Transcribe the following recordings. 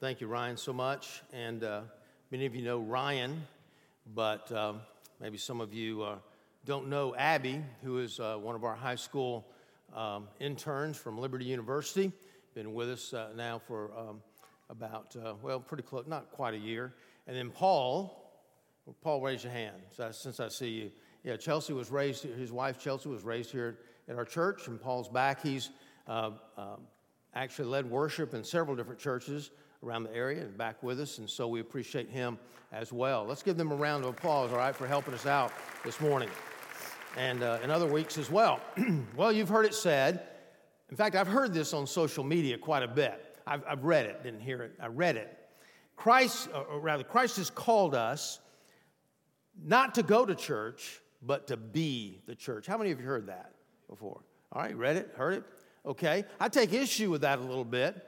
Thank you, Ryan, so much. And uh, many of you know Ryan, but um, maybe some of you uh, don't know Abby, who is uh, one of our high school um, interns from Liberty University. Been with us uh, now for um, about, uh, well, pretty close, not quite a year. And then Paul, Paul, raise your hand since I see you. Yeah, Chelsea was raised, his wife Chelsea was raised here at our church, and Paul's back. He's uh, um, actually led worship in several different churches around the area and back with us, and so we appreciate him as well. Let's give them a round of applause, all right, for helping us out this morning and uh, in other weeks as well. well, you've heard it said. In fact, I've heard this on social media quite a bit. I've, I've read it, didn't hear it, I read it. Christ, or rather, Christ has called us not to go to church, but to be the church. How many of you heard that before? All right, read it, heard it? Okay. I take issue with that a little bit.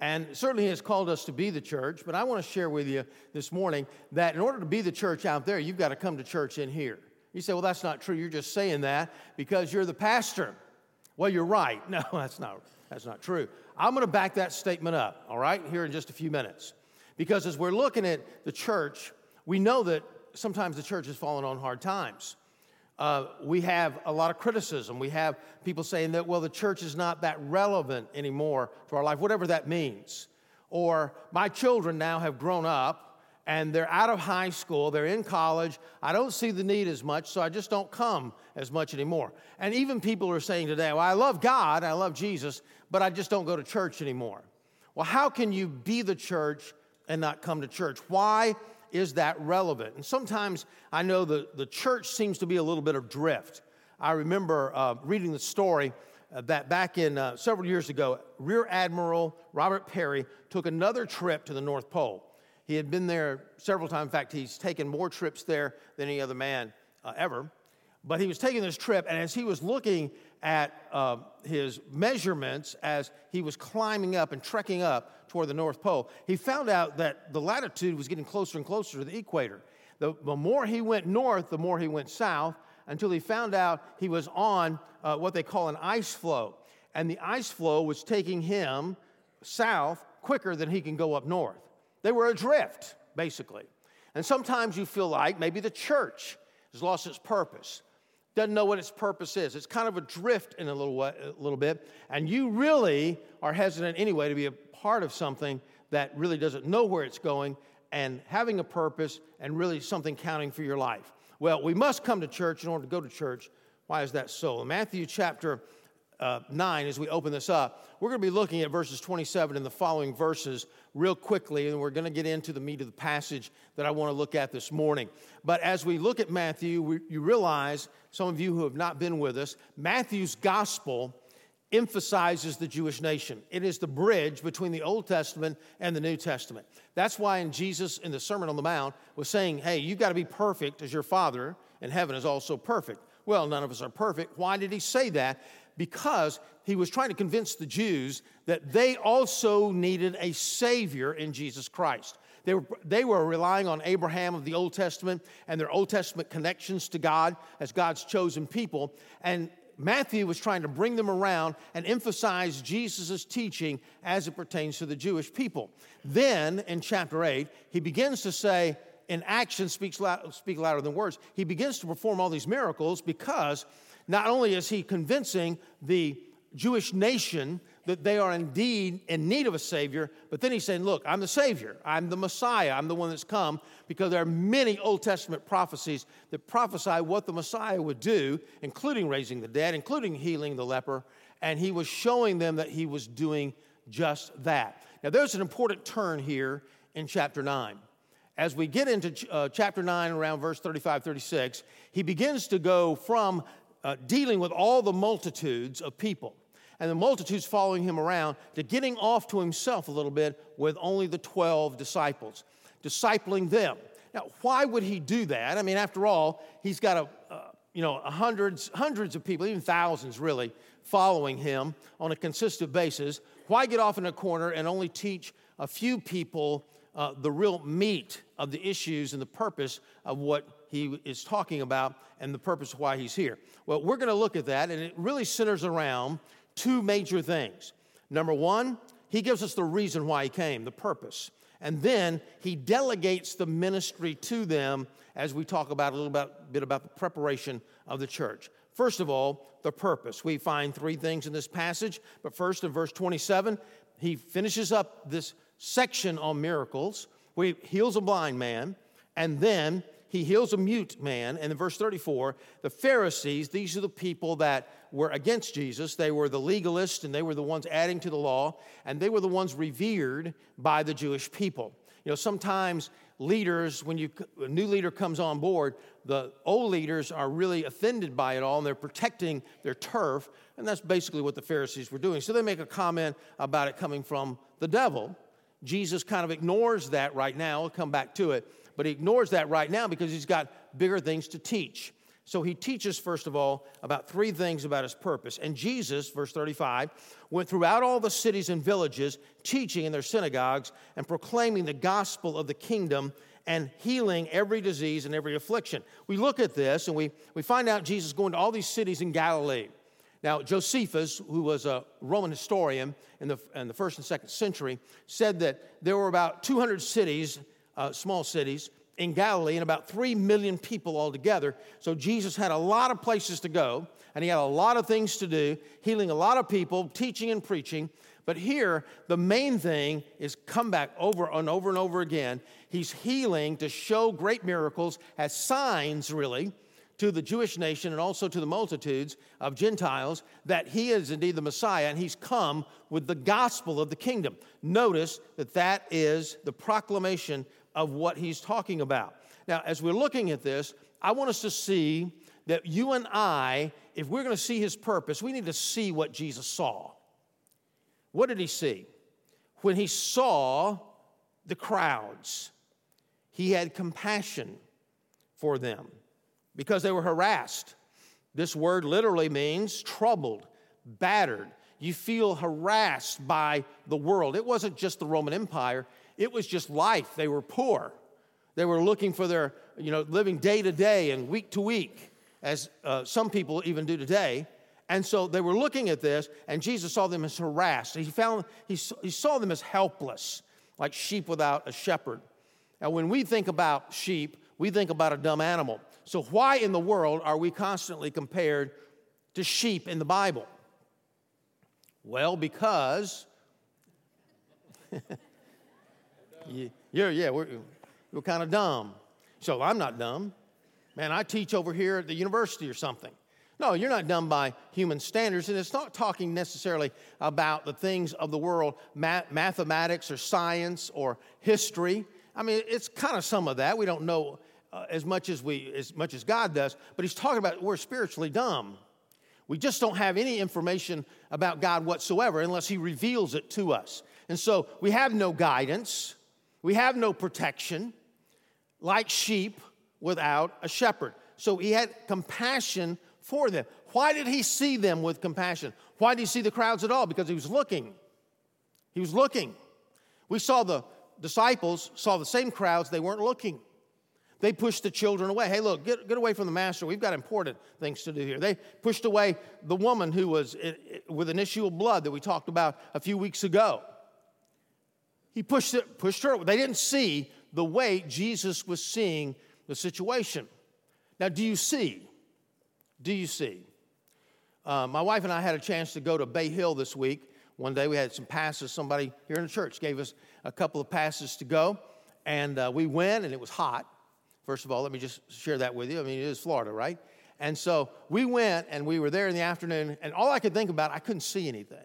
And certainly he has called us to be the church, but I want to share with you this morning that in order to be the church out there, you've got to come to church in here. You say, well, that's not true. You're just saying that because you're the pastor. Well, you're right. No, that's not, that's not true. I'm going to back that statement up, all right, here in just a few minutes. Because as we're looking at the church, we know that sometimes the church has fallen on hard times. Uh, we have a lot of criticism. We have people saying that, well, the church is not that relevant anymore to our life, whatever that means. Or my children now have grown up and they're out of high school, they're in college. I don't see the need as much, so I just don't come as much anymore. And even people are saying today, well, I love God, I love Jesus, but I just don't go to church anymore. Well, how can you be the church and not come to church? Why is that relevant? And sometimes I know the, the church seems to be a little bit adrift. I remember uh, reading the story uh, that back in uh, several years ago, Rear Admiral Robert Peary took another trip to the North Pole. He had been there several times. In fact, he's taken more trips there than any other man uh, ever. But he was taking this trip, and as he was looking at uh, his measurements as he was climbing up and trekking up toward the North Pole, he found out that the latitude was getting closer and closer to the equator. The, the more he went north, the more he went south, until he found out he was on uh, what they call an ice floe. And the ice floe was taking him south quicker than he can go up north. They were adrift, basically. And sometimes you feel like maybe the church has lost its purpose doesn't know what its purpose is. It's kind of adrift in a little, way, a little bit, and you really are hesitant anyway to be a part of something that really doesn't know where it's going and having a purpose and really something counting for your life. Well, we must come to church in order to go to church. Why is that so? In Matthew chapter uh, 9, as we open this up, we're going to be looking at verses 27 and the following verses real quickly, and we're going to get into the meat of the passage that I want to look at this morning. But as we look at Matthew, we, you realize, some of you who have not been with us, Matthew's gospel emphasizes the Jewish nation. It is the bridge between the Old Testament and the New Testament. That's why in Jesus in the Sermon on the Mount was saying, "Hey, you've got to be perfect as your Father in heaven is also perfect." Well, none of us are perfect. Why did he say that? Because he was trying to convince the Jews that they also needed a Savior in Jesus Christ. They were, they were relying on Abraham of the Old Testament and their Old Testament connections to God as God's chosen people. And Matthew was trying to bring them around and emphasize Jesus' teaching as it pertains to the Jewish people. Then in chapter 8, he begins to say, in action speaks loud, speak louder than words. He begins to perform all these miracles because not only is he convincing the Jewish nation that they are indeed in need of a Savior, but then he's saying, Look, I'm the Savior. I'm the Messiah. I'm the one that's come because there are many Old Testament prophecies that prophesy what the Messiah would do, including raising the dead, including healing the leper, and he was showing them that he was doing just that. Now, there's an important turn here in chapter 9. As we get into uh, chapter 9, around verse 35, 36, he begins to go from uh, dealing with all the multitudes of people and the multitudes following him around to getting off to himself a little bit with only the 12 disciples, discipling them. Now, why would he do that? I mean, after all, he's got a, uh, you know, hundreds, hundreds of people, even thousands really, following him on a consistent basis. Why get off in a corner and only teach a few people uh, the real meat of the issues and the purpose of what he is talking about and the purpose why he's here? Well, we're going to look at that, and it really centers around two major things. Number one, he gives us the reason why he came, the purpose. And then he delegates the ministry to them as we talk about a little bit, bit about the preparation of the church. First of all, the purpose. We find three things in this passage, but first in verse 27, he finishes up this section on miracles he heals a blind man, and then he heals a mute man. And in verse 34, the Pharisees, these are the people that were against Jesus. They were the legalists and they were the ones adding to the law, and they were the ones revered by the Jewish people. You know, sometimes leaders, when you, a new leader comes on board, the old leaders are really offended by it all and they're protecting their turf. And that's basically what the Pharisees were doing. So they make a comment about it coming from the devil. Jesus kind of ignores that right now. I'll come back to it. But he ignores that right now because he's got bigger things to teach. So he teaches, first of all, about three things about his purpose. And Jesus, verse 35, went throughout all the cities and villages, teaching in their synagogues and proclaiming the gospel of the kingdom and healing every disease and every affliction. We look at this and we, we find out Jesus going to all these cities in Galilee. Now, Josephus, who was a Roman historian in the, in the first and second century, said that there were about 200 cities, uh, small cities, in Galilee and about 3 million people altogether. So Jesus had a lot of places to go and he had a lot of things to do, healing a lot of people, teaching and preaching. But here, the main thing is come back over and over and over again. He's healing to show great miracles as signs, really, to the Jewish nation and also to the multitudes of Gentiles that he is indeed the Messiah and he's come with the gospel of the kingdom. Notice that that is the proclamation of what he's talking about. Now, as we're looking at this, I want us to see that you and I, if we're going to see his purpose, we need to see what Jesus saw. What did he see? When he saw the crowds, he had compassion for them because they were harassed. This word literally means troubled, battered. You feel harassed by the world. It wasn't just the Roman Empire, it was just life. They were poor. They were looking for their, you know, living day to day and week to week, as uh, some people even do today. And so they were looking at this, and Jesus saw them as harassed. He, found, he, he saw them as helpless, like sheep without a shepherd. Now, when we think about sheep, we think about a dumb animal. So, why in the world are we constantly compared to sheep in the Bible? Well, because you're, yeah, we're, we're kind of dumb. So I'm not dumb. Man, I teach over here at the university or something. No, you're not dumb by human standards, and it's not talking necessarily about the things of the world, math- mathematics or science or history. I mean, it's kind of some of that. We don't know uh, as much as we, as much as God does, but He's talking about we're spiritually dumb. We just don't have any information about God whatsoever unless He reveals it to us. And so we have no guidance. We have no protection, like sheep without a shepherd. So he had compassion for them. Why did he see them with compassion? Why did he see the crowds at all? Because he was looking. He was looking. We saw the disciples saw the same crowds, they weren't looking. They pushed the children away. Hey, look, get, get away from the master. We've got important things to do here. They pushed away the woman who was with an issue of blood that we talked about a few weeks ago. He pushed, it, pushed her. They didn't see the way Jesus was seeing the situation. Now, do you see? Do you see? Uh, my wife and I had a chance to go to Bay Hill this week. One day we had some passes. Somebody here in the church gave us a couple of passes to go. And uh, we went, and it was hot. First of all, let me just share that with you. I mean, it is Florida, right? And so we went, and we were there in the afternoon, and all I could think about, I couldn't see anything.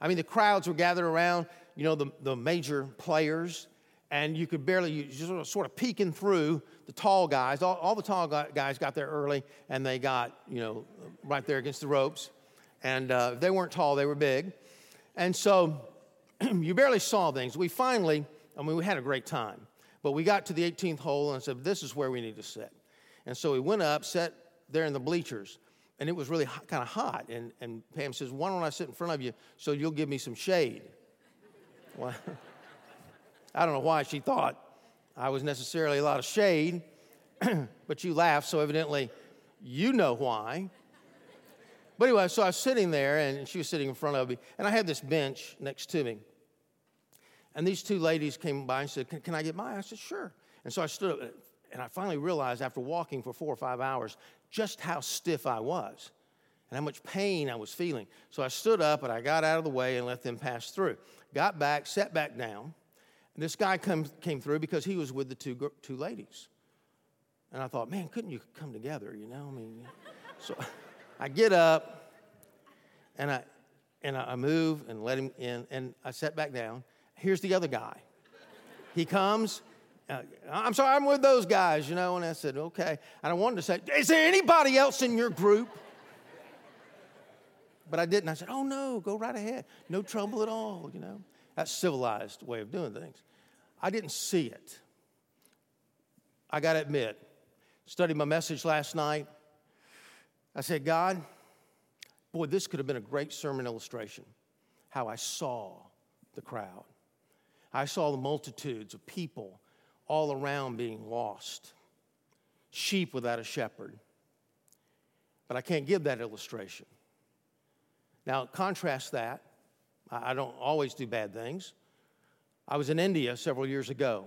I mean, the crowds were gathered around you know, the, the major players, and you could barely, you just sort of peeking through the tall guys. All, all the tall guys got there early, and they got, you know, right there against the ropes. And uh, they weren't tall, they were big. And so you barely saw things. We finally, I mean, we had a great time. But we got to the 18th hole and said, this is where we need to sit. And so we went up, sat there in the bleachers, and it was really kind of hot. And, and Pam says, why don't I sit in front of you so you'll give me some shade? Well, I don't know why she thought I was necessarily a lot of shade, but you laughed, so evidently you know why. But anyway, so I was sitting there, and she was sitting in front of me, and I had this bench next to me. And these two ladies came by and said, Can, can I get mine? I said, Sure. And so I stood up, and I finally realized after walking for four or five hours just how stiff I was and how much pain I was feeling. So I stood up and I got out of the way and let them pass through. Got back, sat back down. And this guy come, came through because he was with the two, two ladies. And I thought, man, couldn't you come together, you know? I mean, so I get up and I, and I move and let him in, and I sat back down. Here's the other guy. He comes, uh, I'm sorry, I'm with those guys, you know. And I said, okay. And I wanted to say, is there anybody else in your group? But I didn't. I said, oh no, go right ahead. No trouble at all, you know. That's civilized way of doing things. I didn't see it. I got to admit, studied my message last night. I said, God, boy, this could have been a great sermon illustration. How I saw the crowd. I saw the multitudes of people all around being lost, sheep without a shepherd. But I can't give that illustration. Now, contrast that. I don't always do bad things. I was in India several years ago.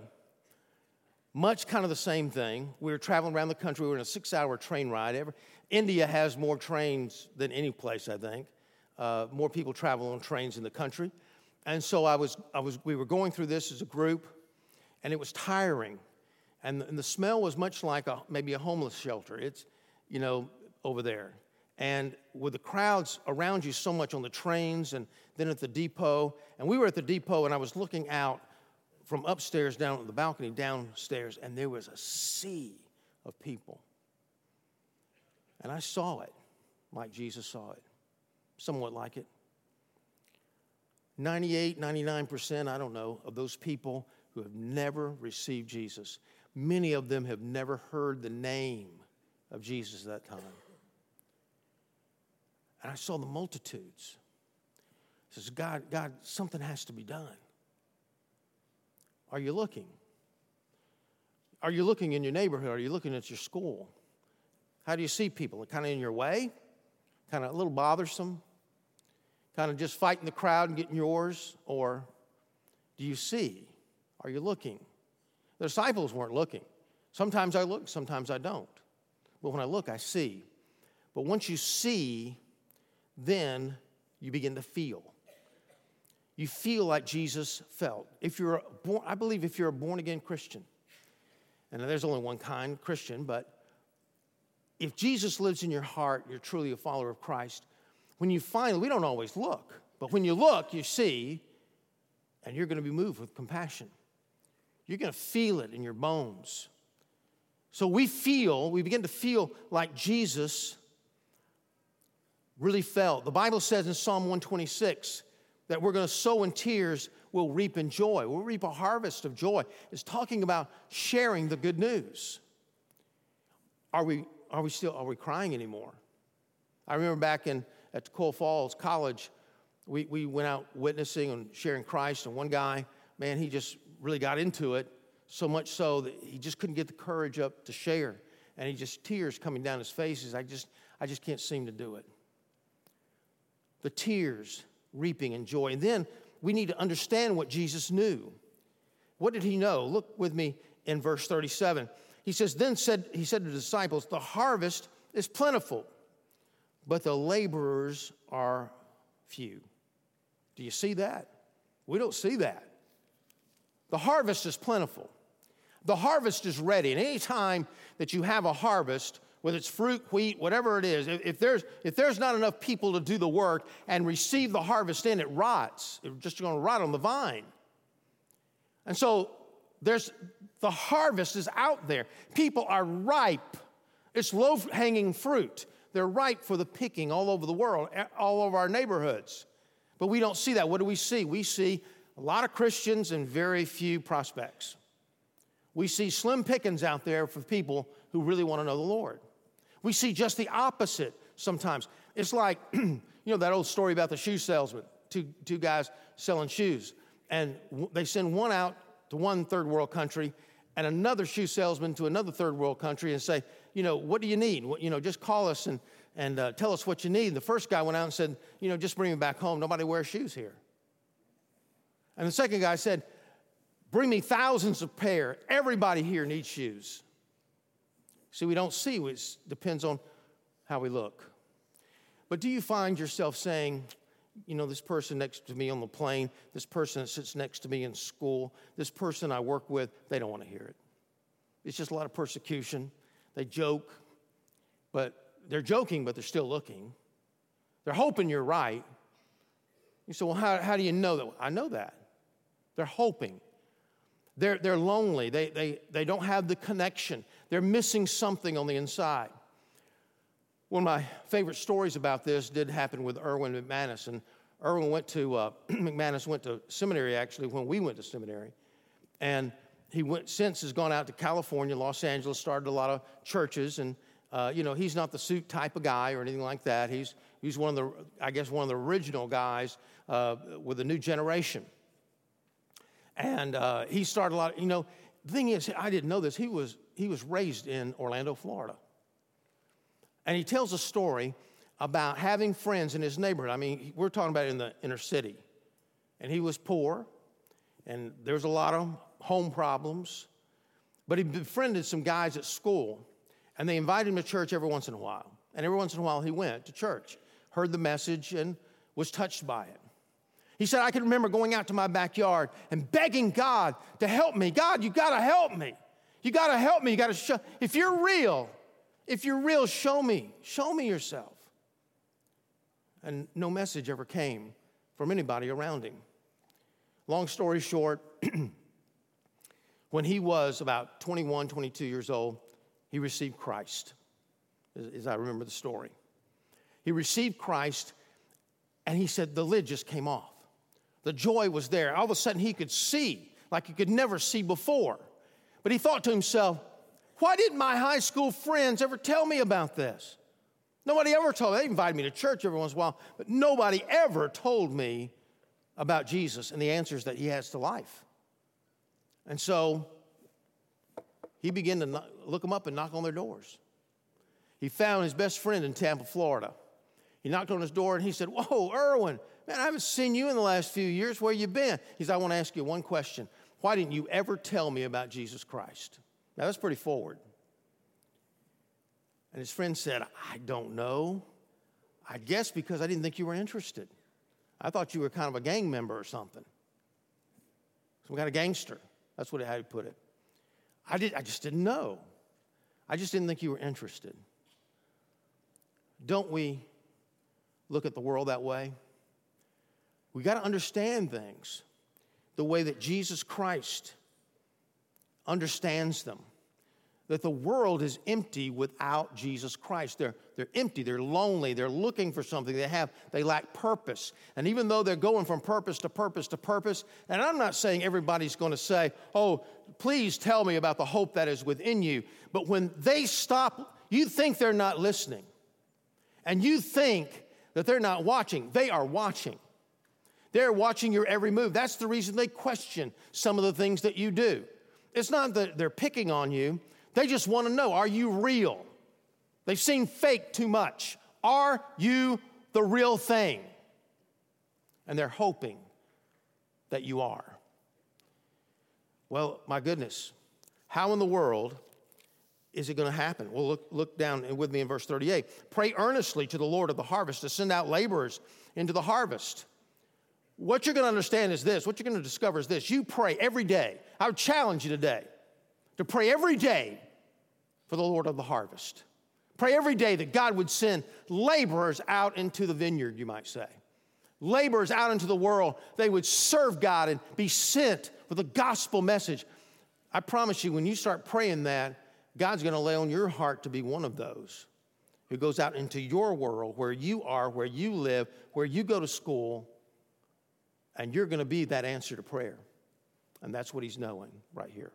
Much kind of the same thing. We were traveling around the country. We were in a six hour train ride. Every, India has more trains than any place, I think. Uh, more people travel on trains in the country. And so I was, I was, we were going through this as a group and it was tiring. And and the smell was much like a, maybe a homeless shelter. It's, you know, over there. And with the crowds around you so much on the trains and then at the depot, and we were at the depot and I was looking out from upstairs down at the balcony downstairs, and there was a sea of people. And I saw it like Jesus saw it, somewhat like it. 98, 99%, I don't know, of those people who have never received Jesus. Many of them have never heard the name of Jesus at that time. And I saw the multitudes. It says, God, God, something has to be done. Are you looking? Are you looking in your neighborhood? Are you looking at your school? How do you see people? Kind of in your way? Kind of a little bothersome? Kind of just fighting the crowd and getting yours? Or do you see? Are you looking? The disciples weren't looking. Sometimes I look, sometimes I don't. But when I look, I see. But once you see, then you begin to feel. You feel like Jesus felt. If you're born, I believe if you're a born again Christian, and there's only one kind, Christian, but if Jesus lives in your heart, you're truly a follower of Christ. When you finally, we don't always look, but when you look, you see, and you're going to be moved with compassion. You're going to feel it in your bones. So we feel, we begin to feel like Jesus really felt. The Bible says in Psalm 126 that we're going to sow in tears, we'll reap in joy. We'll reap a harvest of joy. It's talking about sharing the good news. Are we, are we still, are we crying anymore? I remember back in, at Coal Falls College, we, we went out witnessing and sharing Christ, and one guy, man, he just really got into it, so much so that he just couldn't get the courage up to share. And he just tears coming down his face. I just, I just can't seem to do it. The tears, reaping and joy. And then we need to understand what Jesus knew. What did he know? Look with me in verse 37. He says, Then said he said to the disciples, The harvest is plentiful, but the laborers are few. Do you see that? We don't see that. The harvest is plentiful. The harvest is ready. And any time that you have a harvest, whether it's fruit, wheat, whatever it is, if there's, if there's not enough people to do the work and receive the harvest in, it rots. It's just going to rot on the vine. And so there's the harvest is out there. People are ripe. It's low hanging fruit. They're ripe for the picking all over the world, eh, all over our neighborhoods. But we don't see that. What do we see? We see a lot of Christians and very few prospects. We see slim pickings out there for people who really want to know the Lord. We see just the opposite sometimes. It's like, you know, that old story about the shoe salesman, two, two guys selling shoes. And they send one out to one third world country and another shoe salesman to another third world country and say, you know, what do you need? You know, just call us and, and uh, tell us what you need. And the first guy went out and said, you know, just bring me back home. Nobody wears shoes here. And the second guy said, Bring me thousands of pair. Everybody here needs shoes. See, we don't see, it depends on how we look. But do you find yourself saying, you know, this person next to me on the plane, this person that sits next to me in school, this person I work with, they don't want to hear it. It's just a lot of persecution. They joke, but they're joking, but they're still looking. They're hoping you're right. You say, well, how, how do you know that? I know that. They're hoping. They're, they're lonely. They, they, they don't have the connection. They're missing something on the inside. One of my favorite stories about this did happen with Erwin McManus. And Erwin went to, uh, McManus went to seminary actually when we went to seminary. And he went, since has gone out to California, Los Angeles, started a lot of churches. And, uh, you know, he's not the suit type of guy or anything like that. He's, he's one of the, I guess, one of the original guys uh, with the new generation. And uh, he started a lot, of, you know, the thing is, I didn't know this. He was, he was raised in Orlando, Florida. And he tells a story about having friends in his neighborhood. I mean, we're talking about in the inner city. And he was poor, and there's a lot of home problems. But he befriended some guys at school, and they invited him to church every once in a while. And every once in a while, he went to church, heard the message, and was touched by it. He said, I can remember going out to my backyard and begging God to help me. God, you gotta help me. You gotta help me. You gotta show. If you're real, if you're real, show me. Show me yourself. And no message ever came from anybody around him. Long story short, when he was about 21, 22 years old, he received Christ, as I remember the story. He received Christ, and he said the lid just came off. The joy was there. All of a sudden, he could see like he could never see before. But he thought to himself, why didn't my high school friends ever tell me about this? Nobody ever told me. They invited me to church every once in a while, but nobody ever told me about Jesus and the answers that he has to life. And so he began to look them up and knock on their doors. He found his best friend in Tampa, Florida. He knocked on his door and he said, Whoa, Erwin, man, I haven't seen you in the last few years. Where you been? He said, I want to ask you one question. Why didn't you ever tell me about Jesus Christ? Now, that's pretty forward. And his friend said, I don't know. I guess because I didn't think you were interested. I thought you were kind of a gang member or something. Some kind of gangster. That's what how he put it. I, did, I just didn't know. I just didn't think you were interested. Don't we look at the world that way? We got to understand things the way that Jesus Christ understands them. That the world is empty without Jesus Christ. They're, they're empty, they're lonely, they're looking for something, they have, they lack purpose. And even though they're going from purpose to purpose to purpose, and I'm not saying everybody's going to say, oh, please tell me about the hope that is within you. But when they stop, you think they're not listening. And you think that they're not watching. They are watching. They're watching your every move. That's the reason they question some of the things that you do. It's not that they're picking on you, they just want to know are you real? They've seen fake too much. Are you the real thing? And they're hoping that you are. Well, my goodness, how in the world is it going to happen? Well, look, look down with me in verse 38. Pray earnestly to the Lord of the harvest to send out laborers into the harvest. What you're going to understand is this what you're going to discover is this you pray every day. I would challenge you today to pray every day for the Lord of the harvest. Pray every day that God would send laborers out into the vineyard, you might say. Laborers out into the world. They would serve God and be sent with a gospel message. I promise you, when you start praying that, God's going to lay on your heart to be one of those who goes out into your world where you are, where you live, where you go to school, and you're going to be that answer to prayer. And that's what he's knowing right here.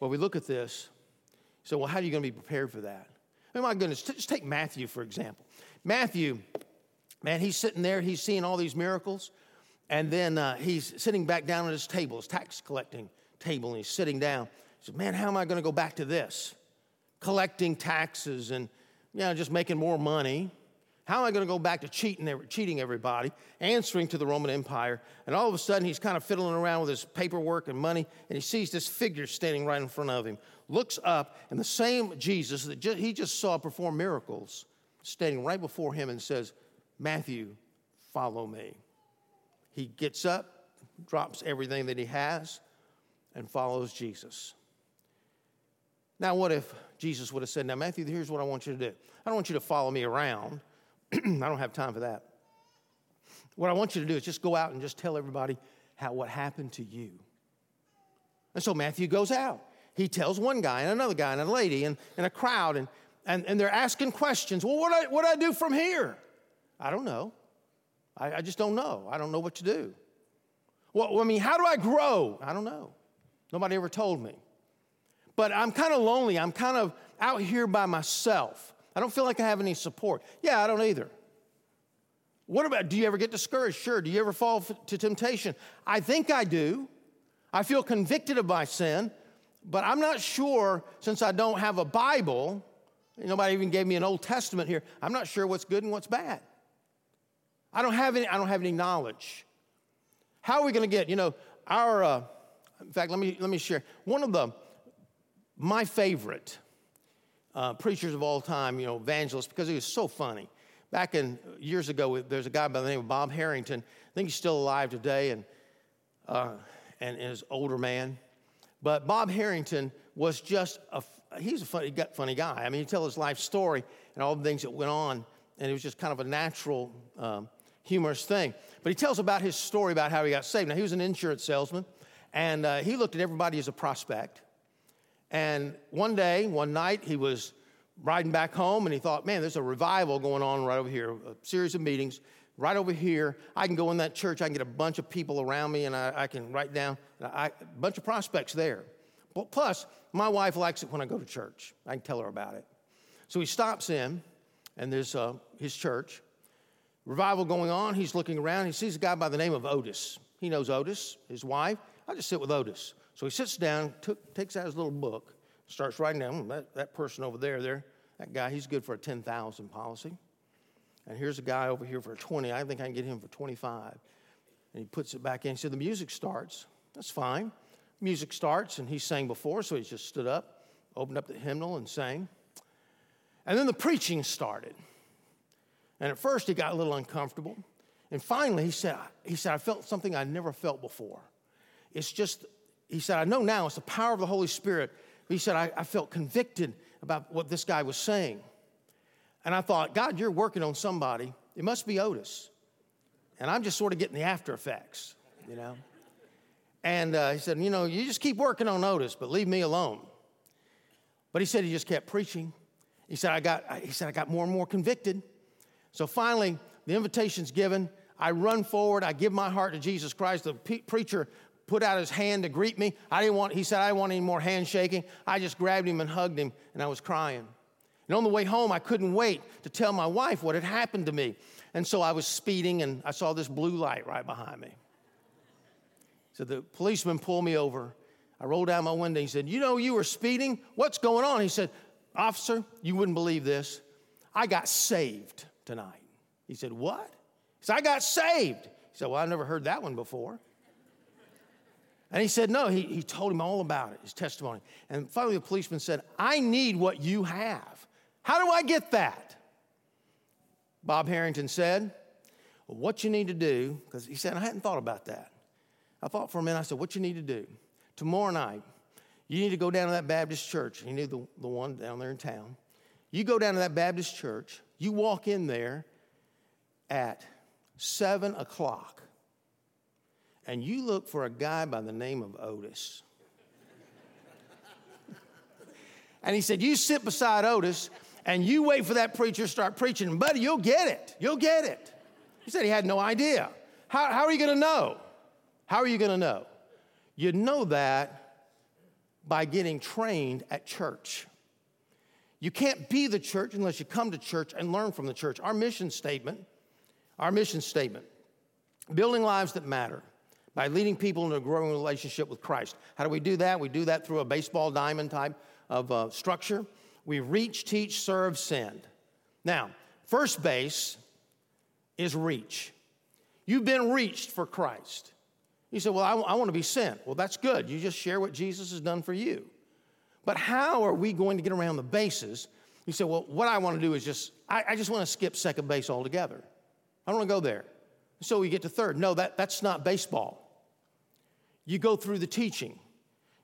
Well, we look at this. So, well, how are you going to be prepared for that? Oh, my goodness, just take Matthew, for example. Matthew, man, he's sitting there, he's seeing all these miracles, and then uh, he's sitting back down at his table, his tax collecting table, and he's sitting down. Says, Man, how am I going to go back to this? Collecting taxes and, you know, just making more money. How am I going to go back to cheating, cheating everybody, answering to the Roman Empire? And all of a sudden, he's kind of fiddling around with his paperwork and money, and he sees this figure standing right in front of him. Looks up, and the same Jesus that he just saw perform miracles standing right before him and says, Matthew, follow me. He gets up, drops everything that he has, and follows Jesus. Now, what if Jesus would have said, Now, Matthew, here's what I want you to do. I don't want you to follow me around. I don't have time for that. What I want you to do is just go out and just tell everybody how what happened to you. And so Matthew goes out. He tells one guy and another guy and a lady and, and a crowd, and, and, and they're asking questions. Well, what do, I, what do I do from here? I don't know. I, I just don't know. I don't know what to do. Well, I mean, how do I grow? I don't know. Nobody ever told me. But I'm kind of lonely. I'm kind of out here by myself. I don't feel like I have any support. Yeah, I don't either. What about, do you ever get discouraged? Sure. Do you ever fall to temptation? I think I do. I feel convicted of my sin, but I'm not sure since I don't have a Bible, nobody even gave me an Old Testament here, I'm not sure what's good and what's bad. I don't have any, I don't have any knowledge. How are we going to get, you know, our, uh, in fact, let me, let me share. One of the, my favorite uh, preachers of all time, you know, evangelists, because he was so funny. Back in years ago, there's a guy by the name of Bob Harrington. I think he's still alive today, and uh, and, and is older man. But Bob Harrington was just a he's a funny, funny guy. I mean, he tell his life story and all the things that went on, and it was just kind of a natural, um, humorous thing. But he tells about his story about how he got saved. Now, he was an insurance salesman, and uh, he looked at everybody as a prospect. And one day, one night, he was riding back home and he thought, man, there's a revival going on right over here, a series of meetings right over here. I can go in that church, I can get a bunch of people around me, and I, I can write down I, a bunch of prospects there. But plus, my wife likes it when I go to church. I can tell her about it. So he stops in, and there's uh, his church. Revival going on. He's looking around. He sees a guy by the name of Otis. He knows Otis, his wife. I just sit with Otis. So he sits down, took, takes out his little book, starts writing down hmm, that, that person over there, there, that guy, he's good for a 10,000 policy. And here's a guy over here for 20. I think I can get him for 25. And he puts it back in. He said, The music starts. That's fine. Music starts, and he sang before, so he just stood up, opened up the hymnal, and sang. And then the preaching started. And at first, he got a little uncomfortable. And finally, he said, he said, I felt something I never felt before. It's just he said, I know now it's the power of the Holy Spirit. He said, I, I felt convicted about what this guy was saying. And I thought, God, you're working on somebody. It must be Otis. And I'm just sort of getting the after effects, you know. And uh, he said, You know, you just keep working on Otis, but leave me alone. But he said he just kept preaching. He said, I got, he said, I got more and more convicted. So finally, the invitation's given. I run forward. I give my heart to Jesus Christ. The pe- preacher put out his hand to greet me. I didn't want, he said, I didn't want any more handshaking. I just grabbed him and hugged him, and I was crying. And on the way home, I couldn't wait to tell my wife what had happened to me. And so I was speeding, and I saw this blue light right behind me. So the policeman pulled me over. I rolled down my window. He said, You know, you were speeding. What's going on? He said, Officer, you wouldn't believe this. I got saved tonight. He said, What? He said, I got saved. He said, Well, I've never heard that one before. And he said, No, he, he told him all about it, his testimony. And finally, the policeman said, I need what you have. How do I get that? Bob Harrington said, well, What you need to do, because he said, I hadn't thought about that. I thought for a minute, I said, What you need to do? Tomorrow night, you need to go down to that Baptist church. You knew the, the one down there in town. You go down to that Baptist church, you walk in there at seven o'clock and you look for a guy by the name of Otis. and he said, You sit beside Otis and you wait for that preacher to start preaching, and buddy, you'll get it. You'll get it. He said he had no idea. How, how are you going to know? How are you going to know? You know that by getting trained at church. You can't be the church unless you come to church and learn from the church. Our mission statement, our mission statement, building lives that matter by leading people into a growing relationship with Christ. How do we do that? We do that through a baseball diamond type of uh, structure. We reach, teach, serve, send. Now, First base is reach. You've been reached for Christ. You say, Well, I, I want to be sent. Well, that's good. You just share what Jesus has done for you. But how are we going to get around the bases? You say, Well, what I want to do is just, I, I just want to skip second base altogether. I don't want to go there. So we get to third. No, that, that's not baseball. You go through the teaching,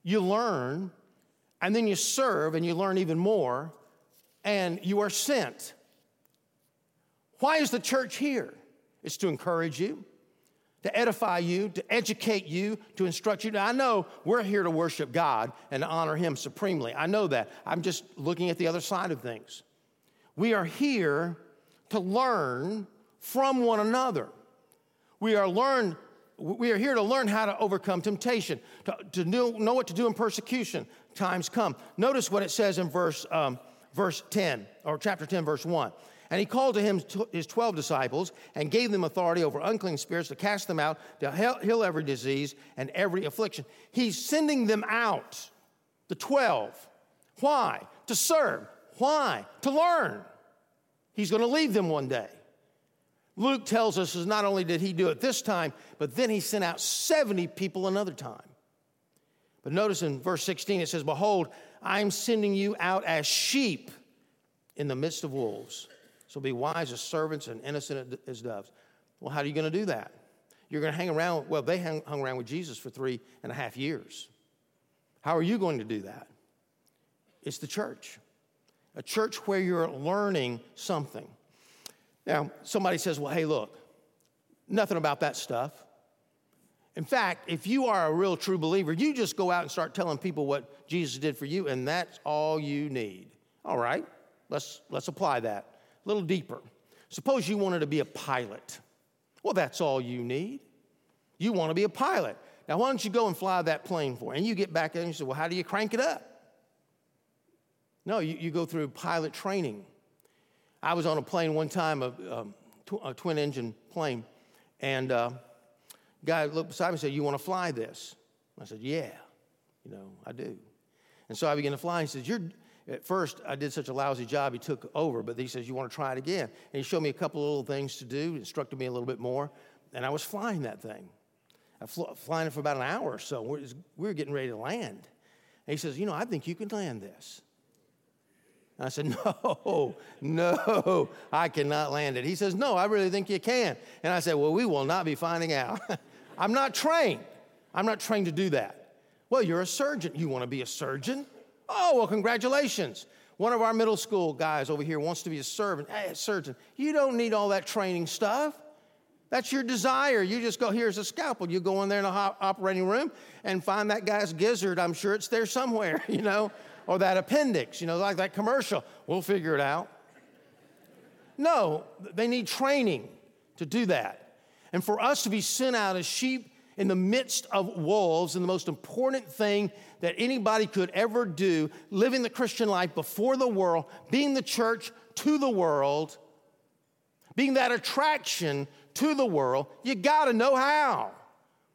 you learn, and then you serve and you learn even more, and you are sent. Why is the church here? It's to encourage you, to edify you, to educate you, to instruct you. Now, I know we're here to worship God and honor Him supremely. I know that. I'm just looking at the other side of things. We are here to learn from one another. We are learn we are here to learn how to overcome temptation, to, to know, know what to do in persecution. Times come. Notice what it says in verse, um, verse 10, or chapter 10, verse 1. And he called to him his 12 disciples and gave them authority over unclean spirits to cast them out, to heal every disease and every affliction. He's sending them out, the 12. Why? To serve. Why? To learn. He's going to leave them one day. Luke tells us is not only did he do it this time, but then he sent out 70 people another time. But notice in verse 16 it says, Behold, I'm sending you out as sheep in the midst of wolves. So be wise as servants and innocent as doves. Well, how are you going to do that? You're going to hang around, well, they hung, hung around with Jesus for three and a half years. How are you going to do that? It's the church, a church where you're learning something. Now, somebody says, well, hey, look, nothing about that stuff. In fact, if you are a real true believer, you just go out and start telling people what Jesus did for you, and that's all you need. All right, let's, let's apply that a little deeper. Suppose you wanted to be a pilot. Well, that's all you need. You want to be a pilot. Now, why don't you go and fly that plane for? And you get back and you say, well, how do you crank it up? No, you, you go through pilot training. I was on a plane one time, a, a, a twin engine plane, and uh, guy looked beside me and said, You want to fly this? I said, Yeah, you know, I do. And so I began to fly. He says, You're, at first, I did such a lousy job, he took over, but he says, You want to try it again? And he showed me a couple of little things to do, instructed me a little bit more, and I was flying that thing. I flew, flying it for about an hour or so. We were getting ready to land. And he says, You know, I think you can land this. I said, No, no, I cannot land it. He says, No, I really think you can. And I said, Well, we will not be finding out. I'm not trained. I'm not trained to do that. Well, you're a surgeon. You want to be a surgeon? Oh, well, congratulations. One of our middle school guys over here wants to be a servant. Hey, a surgeon. You don't need all that training stuff. That's your desire. You just go, here's a scalpel. You go in there in the operating room and find that guy's gizzard. I'm sure it's there somewhere, you know or that appendix, you know, like that commercial. We'll figure it out. No, they need training to do that. And for us to be sent out as sheep in the midst of wolves, and the most important thing that anybody could ever do, living the Christian life before the world, being the church to the world, being that attraction to the world, you gotta know how.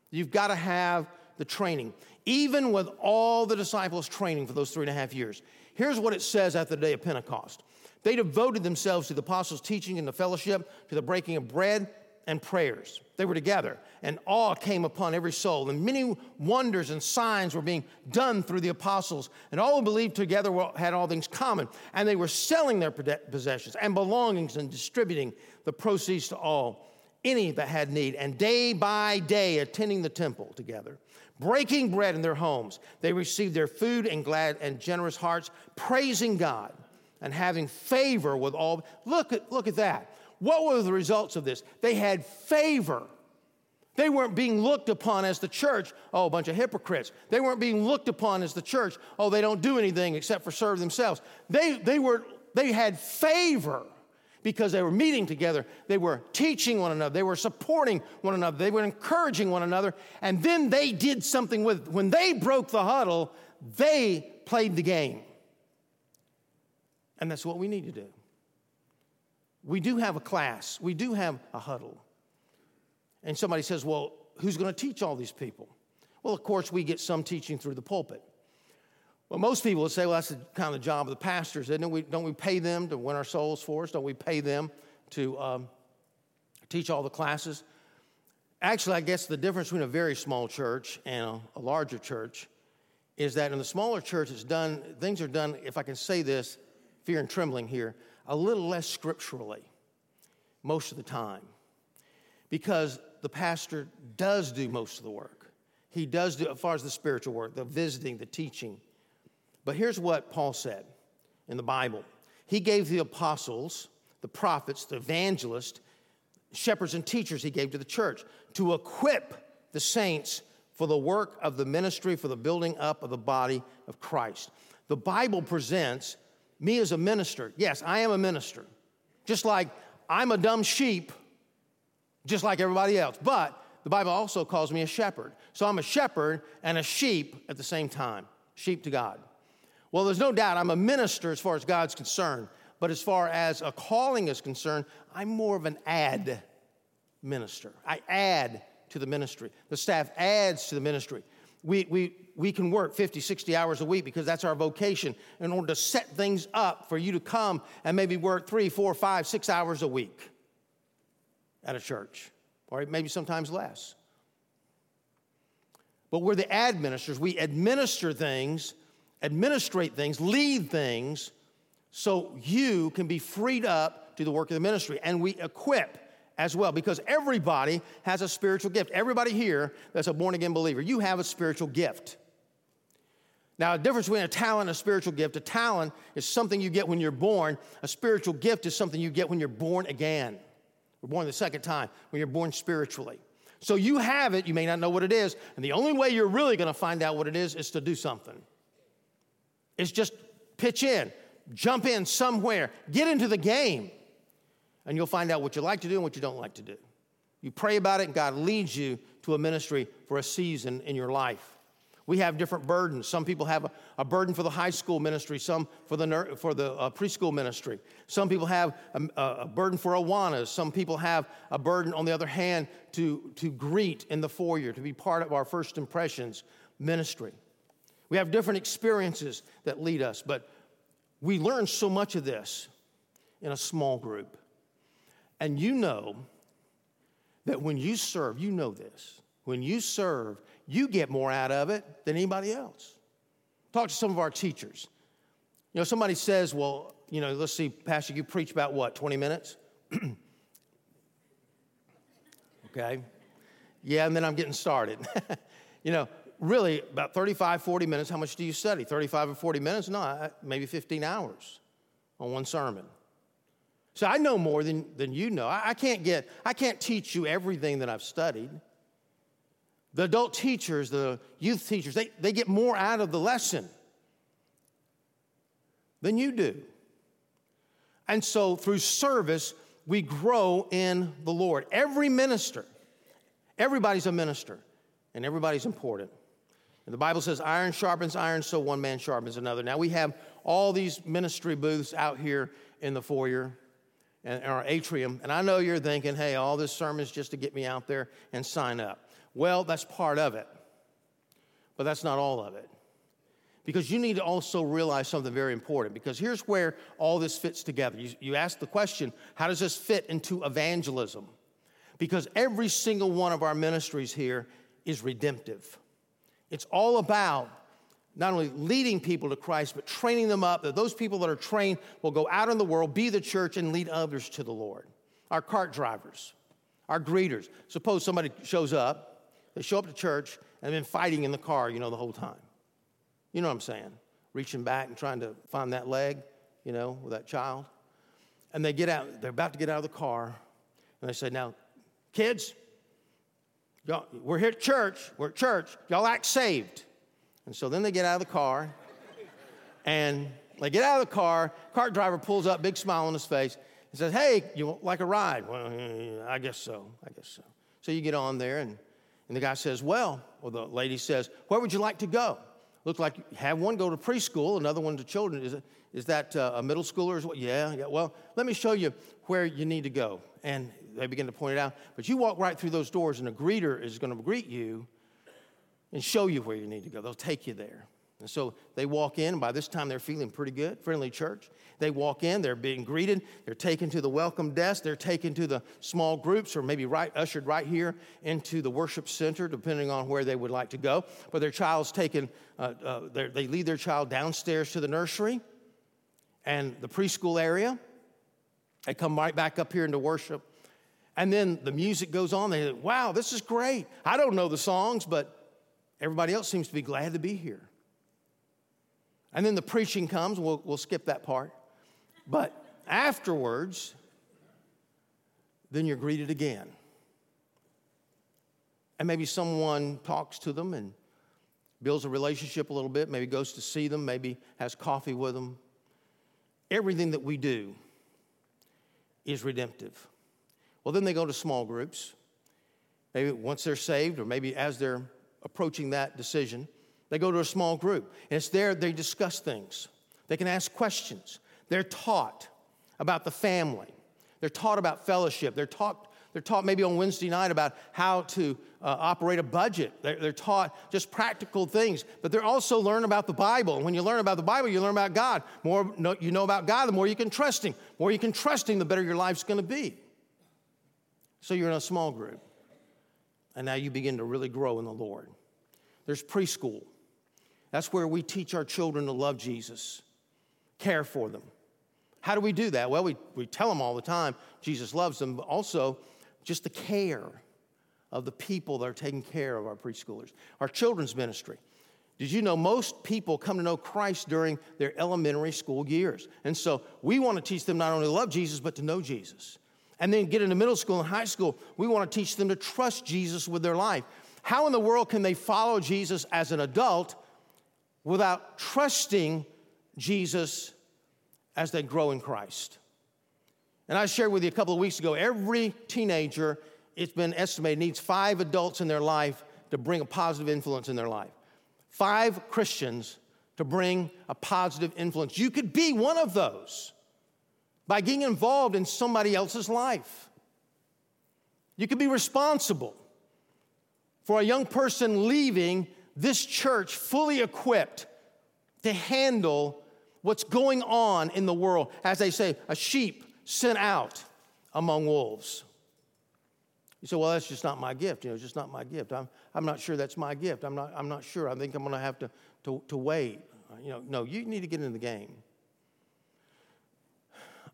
You've gotta have the training even with all the disciples training for those three and a half years. Here's what it says after the day of Pentecost they devoted themselves to the apostles' teaching and the fellowship, to the breaking of bread and prayers. They were together, and awe came upon every soul, and many wonders and signs were being done through the apostles. And all who believed together had all things common, and they were selling their possessions and belongings and distributing the proceeds to all, any that had need, and day by day attending the temple together breaking bread in their homes. They received their food in glad and generous hearts, praising God and having favor with all. Look at, look at that. What were the results of this? They had favor. They weren't being looked upon as the church, oh, a bunch of hypocrites. They weren't being looked upon as the church, oh, they don't do anything except for serve themselves. They, they, were, they had favor because they were meeting together, they were teaching one another, they were supporting one another, they were encouraging one another, and then they did something with when they broke the huddle, they played the game. And that's what we need to do. We do have a class, we do have a huddle. And somebody says, Well, who's going to teach all these people? Well, of course, we get some teaching through the pulpit. Well, most people would say, well, that's the, kind of job of the pastors, isn't it? We, don't we pay them to win our souls for us? Don't we pay them to um, teach all the classes? Actually, I guess the difference between a very small church and a, a larger church is that in the smaller church, it's done, things are done, if I can say this, fear and trembling here, a little less scripturally most of the time. Because the pastor does do most of the work. He does do, as far as the spiritual work, the visiting, the teaching. But here's what Paul said in the Bible He gave the apostles, the prophets, the evangelists, shepherds, and teachers, he gave to the church to equip the saints for the work of the ministry, for the building up of the body of Christ. The Bible presents me as a minister. Yes, I am a minister. Just like I'm a dumb sheep, just like everybody else. But the Bible also calls me a shepherd. So I'm a shepherd and a sheep at the same time, sheep to God. Well, there's no doubt I'm a minister as far as God's concerned. But as far as a calling is concerned, I'm more of an ad minister. I add to the ministry. The staff adds to the ministry. We, we, we can work 50, 60 hours a week because that's our vocation in order to set things up for you to come and maybe work three, four, five, six hours a week at a church, or maybe sometimes less. But we're the administrators. We administer things, administrate things, lead things so you can be freed up to the work of the ministry. And we equip as well because everybody has a spiritual gift. Everybody here that's a born again believer, you have a spiritual gift. Now, the difference between a talent and a spiritual gift a talent is something you get when you're born, a spiritual gift is something you get when you're born again. We're born the second time, when you're born spiritually. So you have it, you may not know what it is, and the only way you're really to find out what it is is to do something. It's just pitch in, jump in somewhere, get into the game and you'll find out what you like to do and what you don't like to do. You pray about it, and God leads you to a ministry for a season in your life. We have different burdens. Some people have a, a burden for the high school ministry, some for the, for the uh, preschool ministry. Some people have a, a, burden for Awanas. Some people have a burden, on the other hand, to, to greet in the foyer, to be part of our first impressions ministry. We have different experiences that lead us, but we learn so much of this in a small group. And you know that when you serve, you know this, when you serve, you get more out of it than anybody else. Talk to some of our teachers. You know, somebody says, well, you know, let's see, Pastor, you preach about what, 20 minutes? okay. Yeah, and then I'm getting started. you know, really, about 35, 40 minutes. How much do you study? 35 or 40 minutes? No, maybe 15 hours on one sermon. So I know more than, than you know. I, I, can't get, I can't teach you everything that I've studied. The adult teachers, the youth teachers, they, they get more out of the lesson than you do. And so through service, we grow in the Lord. Every minister, everybody's a minister, and everybody's important. And the Bible says, iron sharpens iron, so one man sharpens another. Now we have all these ministry booths out here in the foyer and our atrium. And I know you're thinking, hey, all this sermon is just to get me out there and sign up. Well, that's part of it, but that's not all of it. Because you need to also realize something very important, because here's where all this fits together. You, you ask the question, how does this fit into evangelism? Because every single one of our ministries here is redemptive. It's all about not only leading people to Christ, but training them up, that those people that are trained will go out in the world, be the church, and lead others to the Lord. Our cart drivers, our greeters. Suppose somebody shows up, they show up to church, and been fighting in the car, you know, the whole time. You know what I'm saying? Reaching back and trying to find that leg, you know, with that child. And they get out, they're about to get out of the car, and they say, Now, kids, we're here at church, we're at church, y'all act saved. And so then they get out of the car, and they get out of the car. Cart driver pulls up, big smile on his face, and says, "Hey, you like a ride?" Well, I guess so. I guess so. So you get on there, and, and the guy says, "Well," or the lady says, "Where would you like to go?" Looks like you have one go to preschool, another one to children. Is, it, is that uh, a middle schooler? Is what? Yeah, yeah. Well, let me show you where you need to go. And they begin to point it out. But you walk right through those doors, and a greeter is going to greet you and show you where you need to go. They'll take you there. And so they walk in, and by this time they're feeling pretty good, friendly church. They walk in, they're being greeted, they're taken to the welcome desk, they're taken to the small groups, or maybe right, ushered right here into the worship center, depending on where they would like to go. But their child's taken, uh, uh, they lead their child downstairs to the nursery and the preschool area. They come right back up here into worship. And then the music goes on. They say, wow, this is great. I don't know the songs, but everybody else seems to be glad to be here. And then the preaching comes. We'll, we'll skip that part. But afterwards, then you're greeted again. And maybe someone talks to them and builds a relationship a little bit, maybe goes to see them, maybe has coffee with them. Everything that we do is redemptive. Well, then they go to small groups. Maybe once they're saved, or maybe as they're approaching that decision, they go to a small group. And it's there they discuss things. They can ask questions. They're taught about the family. They're taught about fellowship. They're taught, they're taught maybe on Wednesday night about how to uh, operate a budget. They're, they're, taught just practical things, but they're also learn about the Bible. And when you learn about the Bible, you learn about God. More you know about God, the more you can trust Him. The more you can trust Him, the better your life's going to be. So you're in a small group, and now you begin to really grow in the Lord. There's preschool. That's where we teach our children to love Jesus, care for them, how do we do that? Well, we, we tell them all the time Jesus loves them, but also just the care of the people that are taking care of our preschoolers. Our children's ministry. Did you know most people come to know Christ during their elementary school years? And so we want to teach them not only to love Jesus, but to know Jesus. And then get into middle school and high school, we want to teach them to trust Jesus with their life. How in the world can they follow Jesus as an adult without trusting Jesus as they grow in Christ. And I shared with you a couple of weeks ago every teenager, it's been estimated, needs five adults in their life to bring a positive influence in their life. Five Christians to bring a positive influence. You could be one of those by getting involved in somebody else's life. You could be responsible for a young person leaving this church fully equipped to handle what's going on in the world. As they say, a sheep sent out among wolves. You say, well, that's just not my gift. You know, it's just not my gift. I'm, I'm not sure that's my gift. I'm not, I'm not sure. I think I'm going to have to, to, wait. You know, no, you need to get in the game.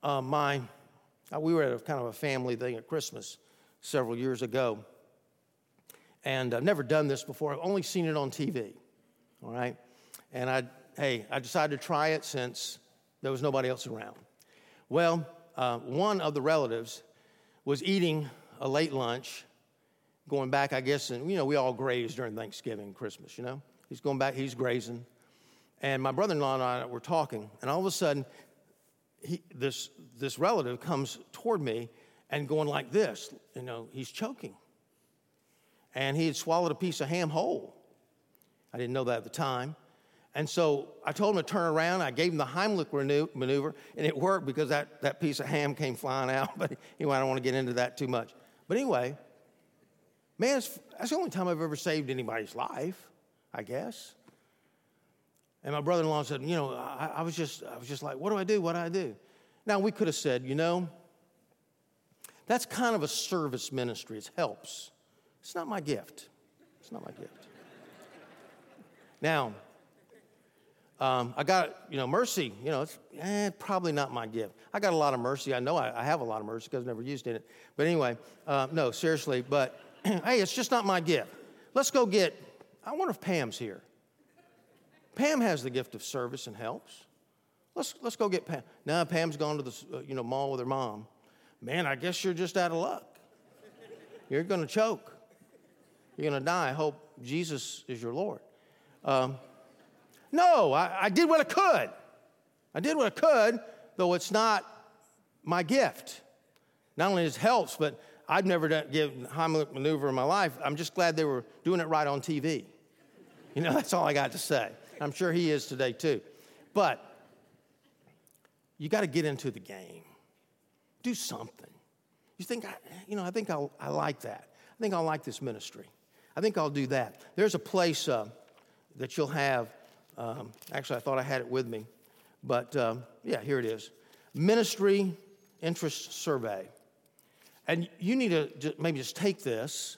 Uh, my, uh, we were at a kind of a family thing at Christmas several years ago. And I've never done this before. I've only seen it on TV. All right? And I hey, I decided to try it since there was nobody else around. Well, uh, one of the relatives was eating a late lunch, going back, I guess, and you know, we all graze during Thanksgiving, Christmas, you know? He's going back, he's grazing. And my brother in law and I were talking, and all of a sudden, he, this, this relative comes toward me and going like this, you know, he's choking. And he had swallowed a piece of ham whole. I didn't know that at the time. And so I told him to turn around. I gave him the Heimlich maneuver, and it worked because that, that piece of ham came flying out. But anyway, I don't want to get into that too much. But anyway, man, that's the only time I've ever saved anybody's life, I guess. And my brother-in-law said, you know, I, I, was just, I was just like, what do I do? What do I do? Now we could have said, you know, that's kind of a service ministry. It helps. It's not my gift. It's not my gift. now, um, I got, you know, mercy, you know, it's eh, probably not my gift. I got a lot of mercy. I know I, I have a lot of mercy because I've never used it. But anyway, uh, no, seriously, but hey, it's just not my gift. Let's go get, I wonder if Pam's here. Pam has the gift of service and helps. Let's, let's go get Pam. Now Pam's gone to the uh, you know, mall with her mom. Man, I guess you're just out of luck. You're going to choke. You're going to die. I hope Jesus is your Lord. Um, no, I, I did what I could. I did what I could, though it's not my gift. Not only is it helps, but I've never done, given Heimlich maneuver in my life. I'm just glad they were doing it right on TV. You know, that's all I got to say. I'm sure he is today too. But you got to get into the game. Do something. You think, I, you know, I think I'll, I like that. I think I'll like this ministry. I think I'll do that. There's a place uh, that you'll have Um, actually, I thought I had it with me, but um, yeah, here it is Ministry Interest Survey. And you need to maybe just take this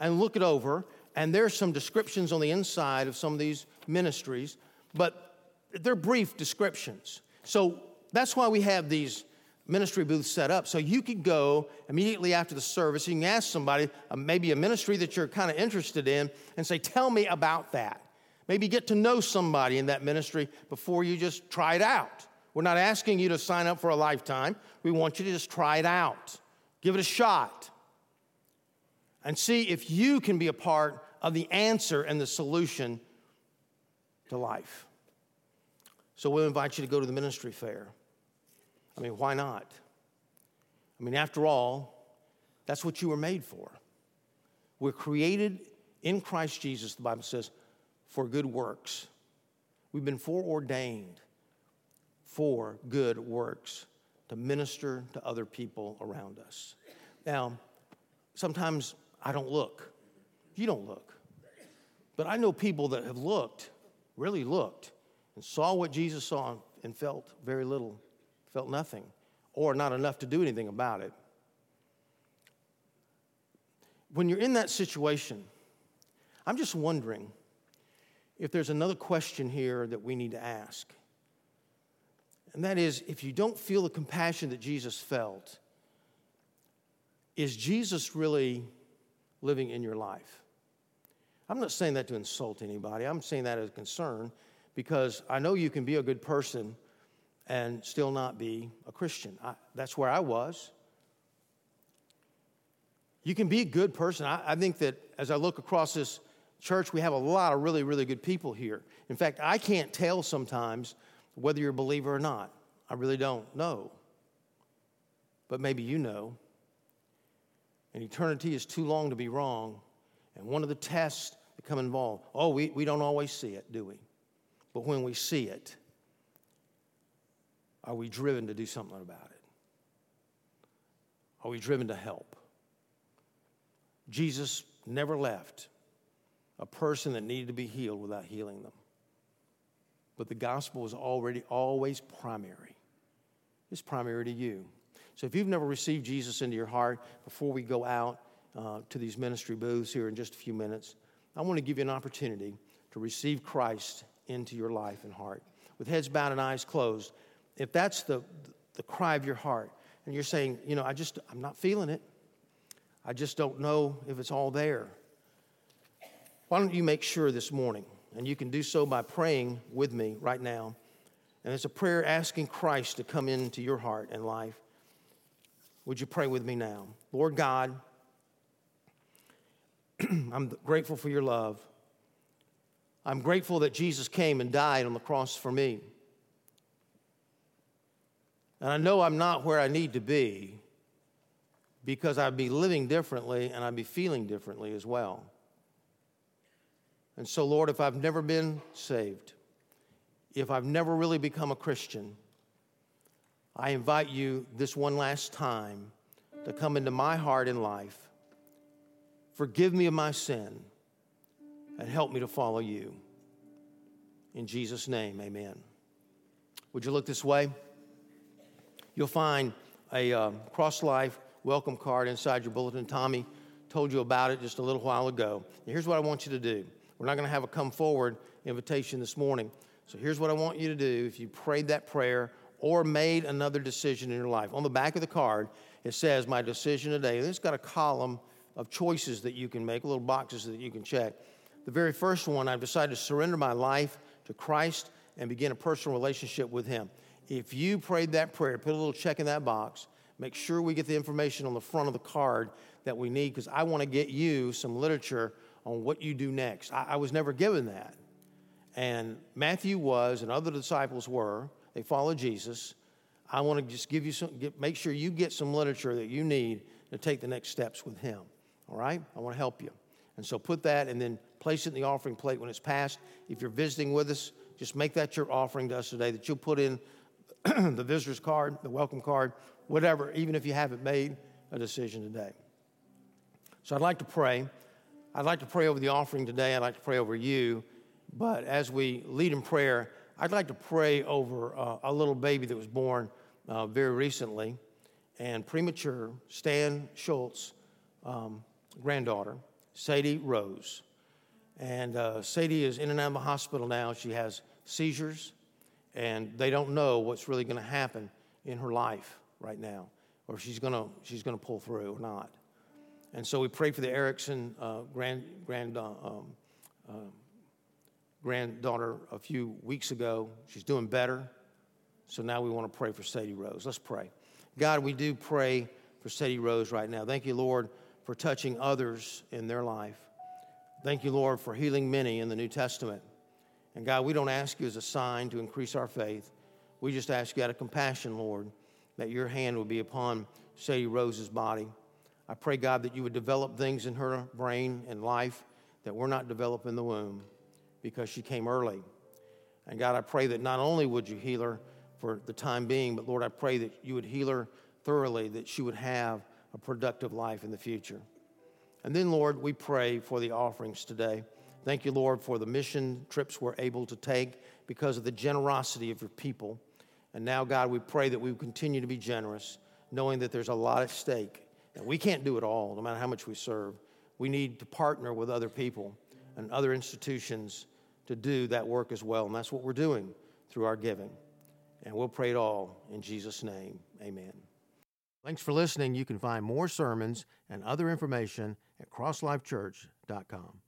and look it over. And there's some descriptions on the inside of some of these ministries, but they're brief descriptions. So that's why we have these ministry booths set up. So you can go immediately after the service, you can ask somebody, uh, maybe a ministry that you're kind of interested in, and say, Tell me about that. Maybe get to know somebody in that ministry before you just try it out. We're not asking you to sign up for a lifetime. We want you to just try it out, give it a shot, and see if you can be a part of the answer and the solution to life. So we'll invite you to go to the ministry fair. I mean, why not? I mean, after all, that's what you were made for. We're created in Christ Jesus, the Bible says, for good works. We've been foreordained for good works to minister to other people around us. Now, sometimes I don't look. You don't look. But I know people that have looked, really looked, and saw what Jesus saw and felt very little, felt nothing, or not enough to do anything about it. When you're in that situation, I'm just wondering if there's another question here that we need to ask. And that is if you don't feel the compassion that Jesus felt, is Jesus really living in your life? I'm not saying that to insult anybody. I'm saying that as a concern because I know you can be a good person and still not be a Christian. I, that's where I was. You can be a good person. I, I think that as I look across this church, we have a lot of really, really good people here. In fact, I can't tell sometimes whether you're a believer or not. I really don't know. But maybe you know. And eternity is too long to be wrong. And one of the tests that come involved, oh, we, we don't always see it, do we? But when we see it, are we driven to do something about it? Are we driven to help? Jesus never left a person that needed to be healed without healing them. But the gospel is already always primary. It's primary to you. So if you've never received Jesus into your heart, before we go out uh, to these ministry booths here in just a few minutes, I want to give you an opportunity to receive Christ into your life and heart. With heads bowed and eyes closed, if that's the, the cry of your heart, and you're saying, you know, I just, I'm not feeling it. I just don't know if it's all there. Why don't you make sure this morning, and you can do so by praying with me right now. And it's a prayer asking Christ to come into your heart and life. Would you pray with me now? Lord God, I'm grateful for your love. I'm grateful that Jesus came and died on the cross for me. And I know I'm not where I need to be because I'd be living differently and I'd be feeling differently as well. And so, Lord, if I've never been saved, if I've never really become a Christian, I invite you this one last time to come into my heart and life. Forgive me of my sin and help me to follow you. In Jesus' name, amen. Would you look this way? You'll find a uh, Cross Life welcome card inside your bulletin. Tommy told you about it just a little while ago. And here's what I want you to do we're not going to have a come forward invitation this morning. So here's what I want you to do if you prayed that prayer or made another decision in your life. On the back of the card, it says, My decision today. And it's got a column of choices that you can make, little boxes that you can check. The very first one, I've decided to surrender my life to Christ and begin a personal relationship with Him. If you prayed that prayer, put a little check in that box. Make sure we get the information on the front of the card that we need because I want to get you some literature on what you do next. I, I was never given that. And Matthew was, and other disciples were. They follow Jesus. I want to just give you some, get, make sure you get some literature that you need to take the next steps with Him. All right? I want to help you. And so put that and then place it in the offering plate when it's passed. If you're visiting with us, just make that your offering to us today that you'll put in the visitor's card, the welcome card, whatever, even if you haven't made a decision today. So I'd like to pray. I'd like to pray over the offering today. I'd like to pray over you. But as we lead in prayer, I'd like to pray over uh, a little baby that was born uh, very recently and premature, Stan Schultz, um, granddaughter, Sadie Rose. And uh, Sadie is in and out of the hospital now. She has seizures, and they don't know what's really going to happen in her life right now, or she's going to she's going to pull through or not. And so we pray for the Erickson uh, grand grand uh, um, uh, granddaughter a few weeks ago. She's doing better. So now we want to pray for Sadie Rose. Let's pray. God, we do pray for Sadie Rose right now. Thank you, Lord, for touching others in their life. Thank you, Lord, for healing many in the New Testament. And God, we don't ask you as a sign to increase our faith. We just ask you out of compassion, Lord, that your hand would be upon Sadie Rose's body. I pray, God, that you would develop things in her brain and life that were not developed in the womb because she came early. And God, I pray that not only would you heal her for the time being, but Lord, I pray that you would heal her thoroughly, that she would have a productive life in the future. And then, Lord, we pray for the offerings today. Thank you, Lord, for the mission trips we're able to take because of the generosity of your people. And now, God, we pray that we continue to be generous, knowing that there's a lot at stake. And we can't do it all, no matter how much we serve. We need to partner with other people and other institutions to do that work as well. And that's what we're doing through our giving. And we'll pray it all in Jesus' name. Amen. Thanks for listening. You can find more sermons and other information at crosslifechurch.com.